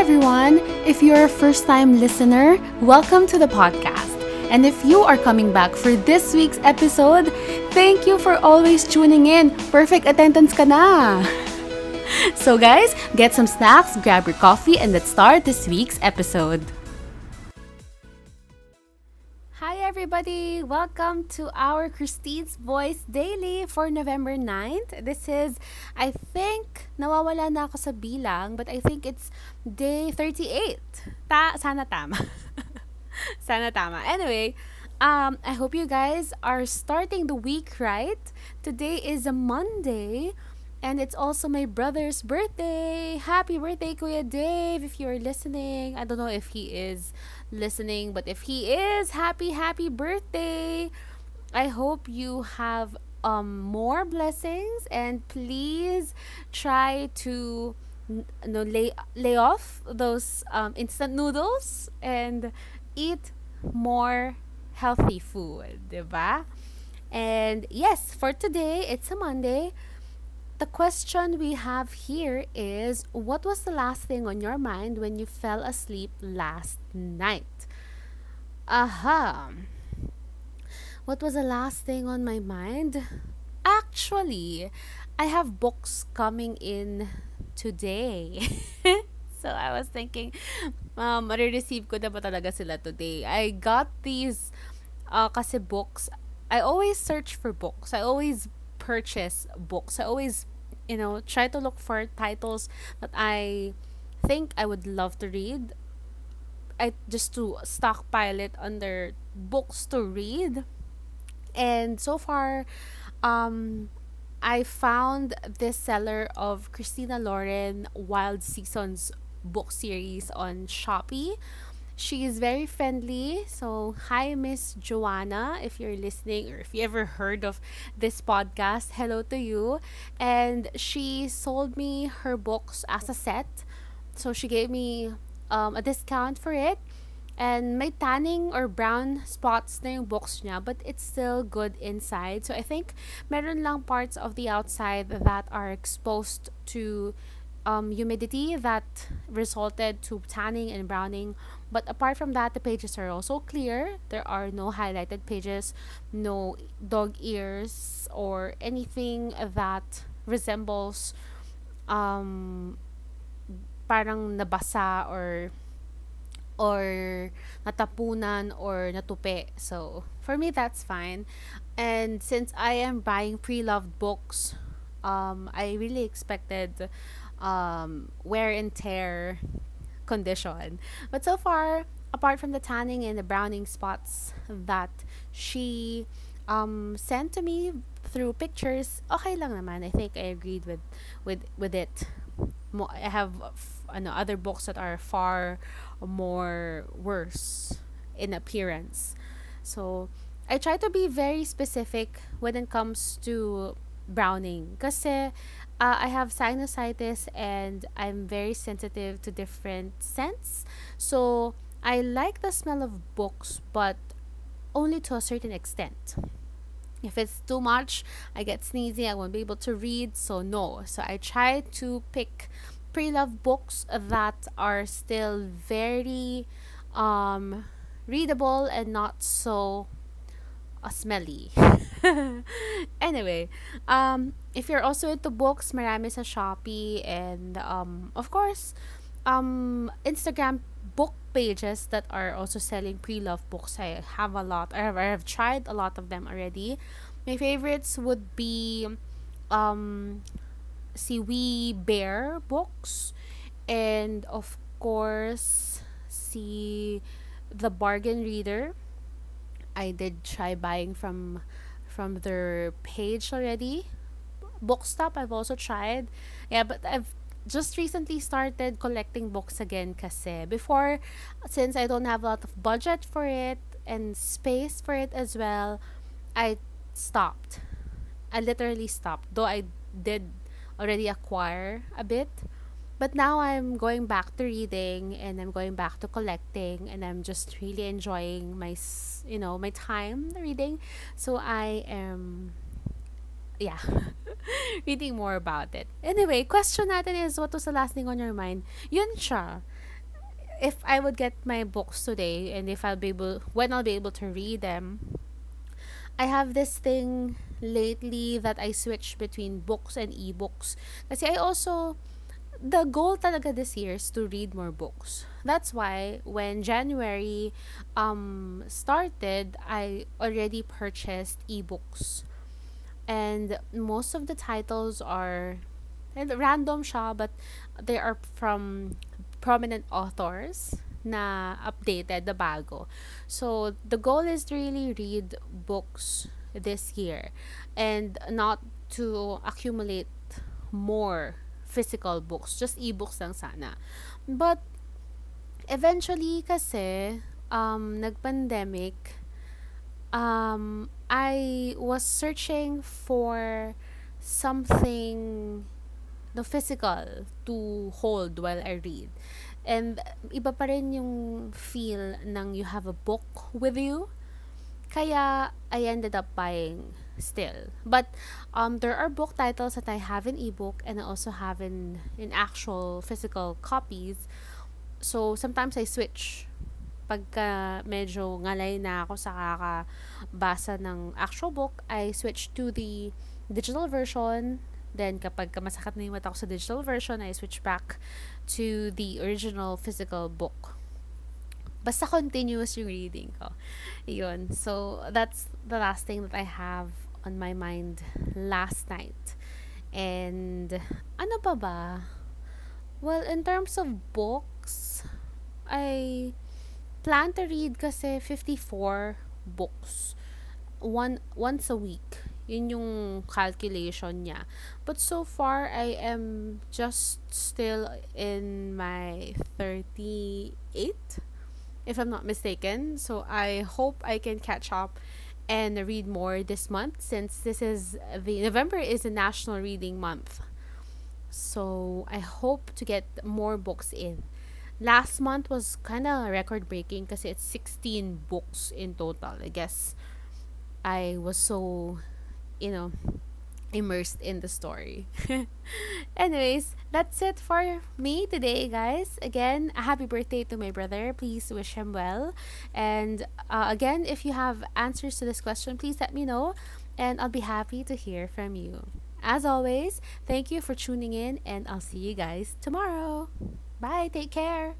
everyone! If you're a first time listener, welcome to the podcast. And if you are coming back for this week's episode, thank you for always tuning in. Perfect attendance ka na! So, guys, get some snacks, grab your coffee, and let's start this week's episode. Everybody! Welcome to our Christine's Voice Daily for November 9th. This is, I think, nawawala na ako sa bilang, but I think it's day 38. Ta sana tama. sana tama. Anyway, um, I hope you guys are starting the week right. Today is a Monday. And it's also my brother's birthday. Happy birthday, Kuya Dave, if you're listening. I don't know if he is listening, but if he is, happy, happy birthday. I hope you have um, more blessings and please try to n- no, lay, lay off those um, instant noodles and eat more healthy food, diba? And yes, for today, it's a Monday. The question we have here is What was the last thing on your mind when you fell asleep last night? Aha. What was the last thing on my mind? Actually, I have books coming in today. so I was thinking, um, receive ko na ba talaga sila today? I got these uh, kasi books. I always search for books. I always purchase books. I always, you know, try to look for titles that I think I would love to read. I just to stockpile it under books to read. And so far, um, I found this seller of Christina Lauren Wild Seasons book series on Shopee. She is very friendly. So, hi, Miss Joanna. If you're listening or if you ever heard of this podcast, hello to you. And she sold me her books as a set. So, she gave me um, a discount for it. And may tanning or brown spots na yung books niya, but it's still good inside. So, I think meron lang parts of the outside that are exposed to um, humidity that resulted to tanning and browning. But apart from that, the pages are also clear. There are no highlighted pages, no dog ears, or anything that resembles um, parang nabasa or or natapunan or natupi. So, for me, that's fine. And since I am buying pre-loved books, um, I really expected um, wear and tear condition. But so far, apart from the tanning and the browning spots that she um, sent to me through pictures, okay lang naman. I think I agreed with with with it. I have ano, other books that are far more worse in appearance. So, I try to be very specific when it comes to browning. Kasi uh, I have sinusitis and I'm very sensitive to different scents. So, I like the smell of books, but only to a certain extent. If it's too much, I get sneezy, I won't be able to read, so no. So I try to pick pre-loved books that are still very um readable and not so uh, smelly. anyway, um, if you're also into books, marami sa Shopee and um, of course, um, Instagram book pages that are also selling pre-loved books. I have a lot. I have, I have tried a lot of them already. My favorites would be um, si We Bear books and of course si The Bargain Reader. I did try buying from from their page already. Bookstop I've also tried. Yeah, but I've just recently started collecting books again kasi before since I don't have a lot of budget for it and space for it as well, I stopped. I literally stopped. Though I did already acquire a bit, but now I'm going back to reading and I'm going back to collecting and I'm just really enjoying my you know my time reading. So I am yeah reading more about it. Anyway, question natin is what was the last thing on your mind? Yun siya. if I would get my books today and if I'll be able when I'll be able to read them, I have this thing lately that I switch between books and ebooks. Kasi I also the goal talaga this year is to read more books. That's why when January um started, I already purchased ebooks. And most of the titles are random siya, but they are from prominent authors na updated, the bago. So, the goal is to really read books this year and not to accumulate more physical books, just ebooks lang sana. But eventually kasi um nag-pandemic um I was searching for something no physical to hold while I read. And iba pa rin yung feel ng you have a book with you. Kaya I ended up buying still. But um, there are book titles that I have in ebook and I also have in in actual physical copies. So sometimes I switch. Pagka medyo ngalay na ako sa kakabasa ng actual book, I switch to the digital version. Then kapag masakit na yung mata ko sa digital version, I switch back to the original physical book. Basta continuous yung reading ko. Yun. So, that's the last thing that I have on my mind last night. And, ano pa ba? Well, in terms of books, I plan to read kasi 54 books. One, once a week. Yun yung calculation niya. But so far, I am just still in my 38, if I'm not mistaken. So I hope I can catch up and read more this month since this is the November is a national reading month. So I hope to get more books in. Last month was kind of record breaking because it's 16 books in total. I guess I was so, you know, immersed in the story. Anyways, that's it for me today, guys. Again, a happy birthday to my brother. Please wish him well. And uh, again, if you have answers to this question, please let me know, and I'll be happy to hear from you. As always, thank you for tuning in, and I'll see you guys tomorrow. Bye. Take care.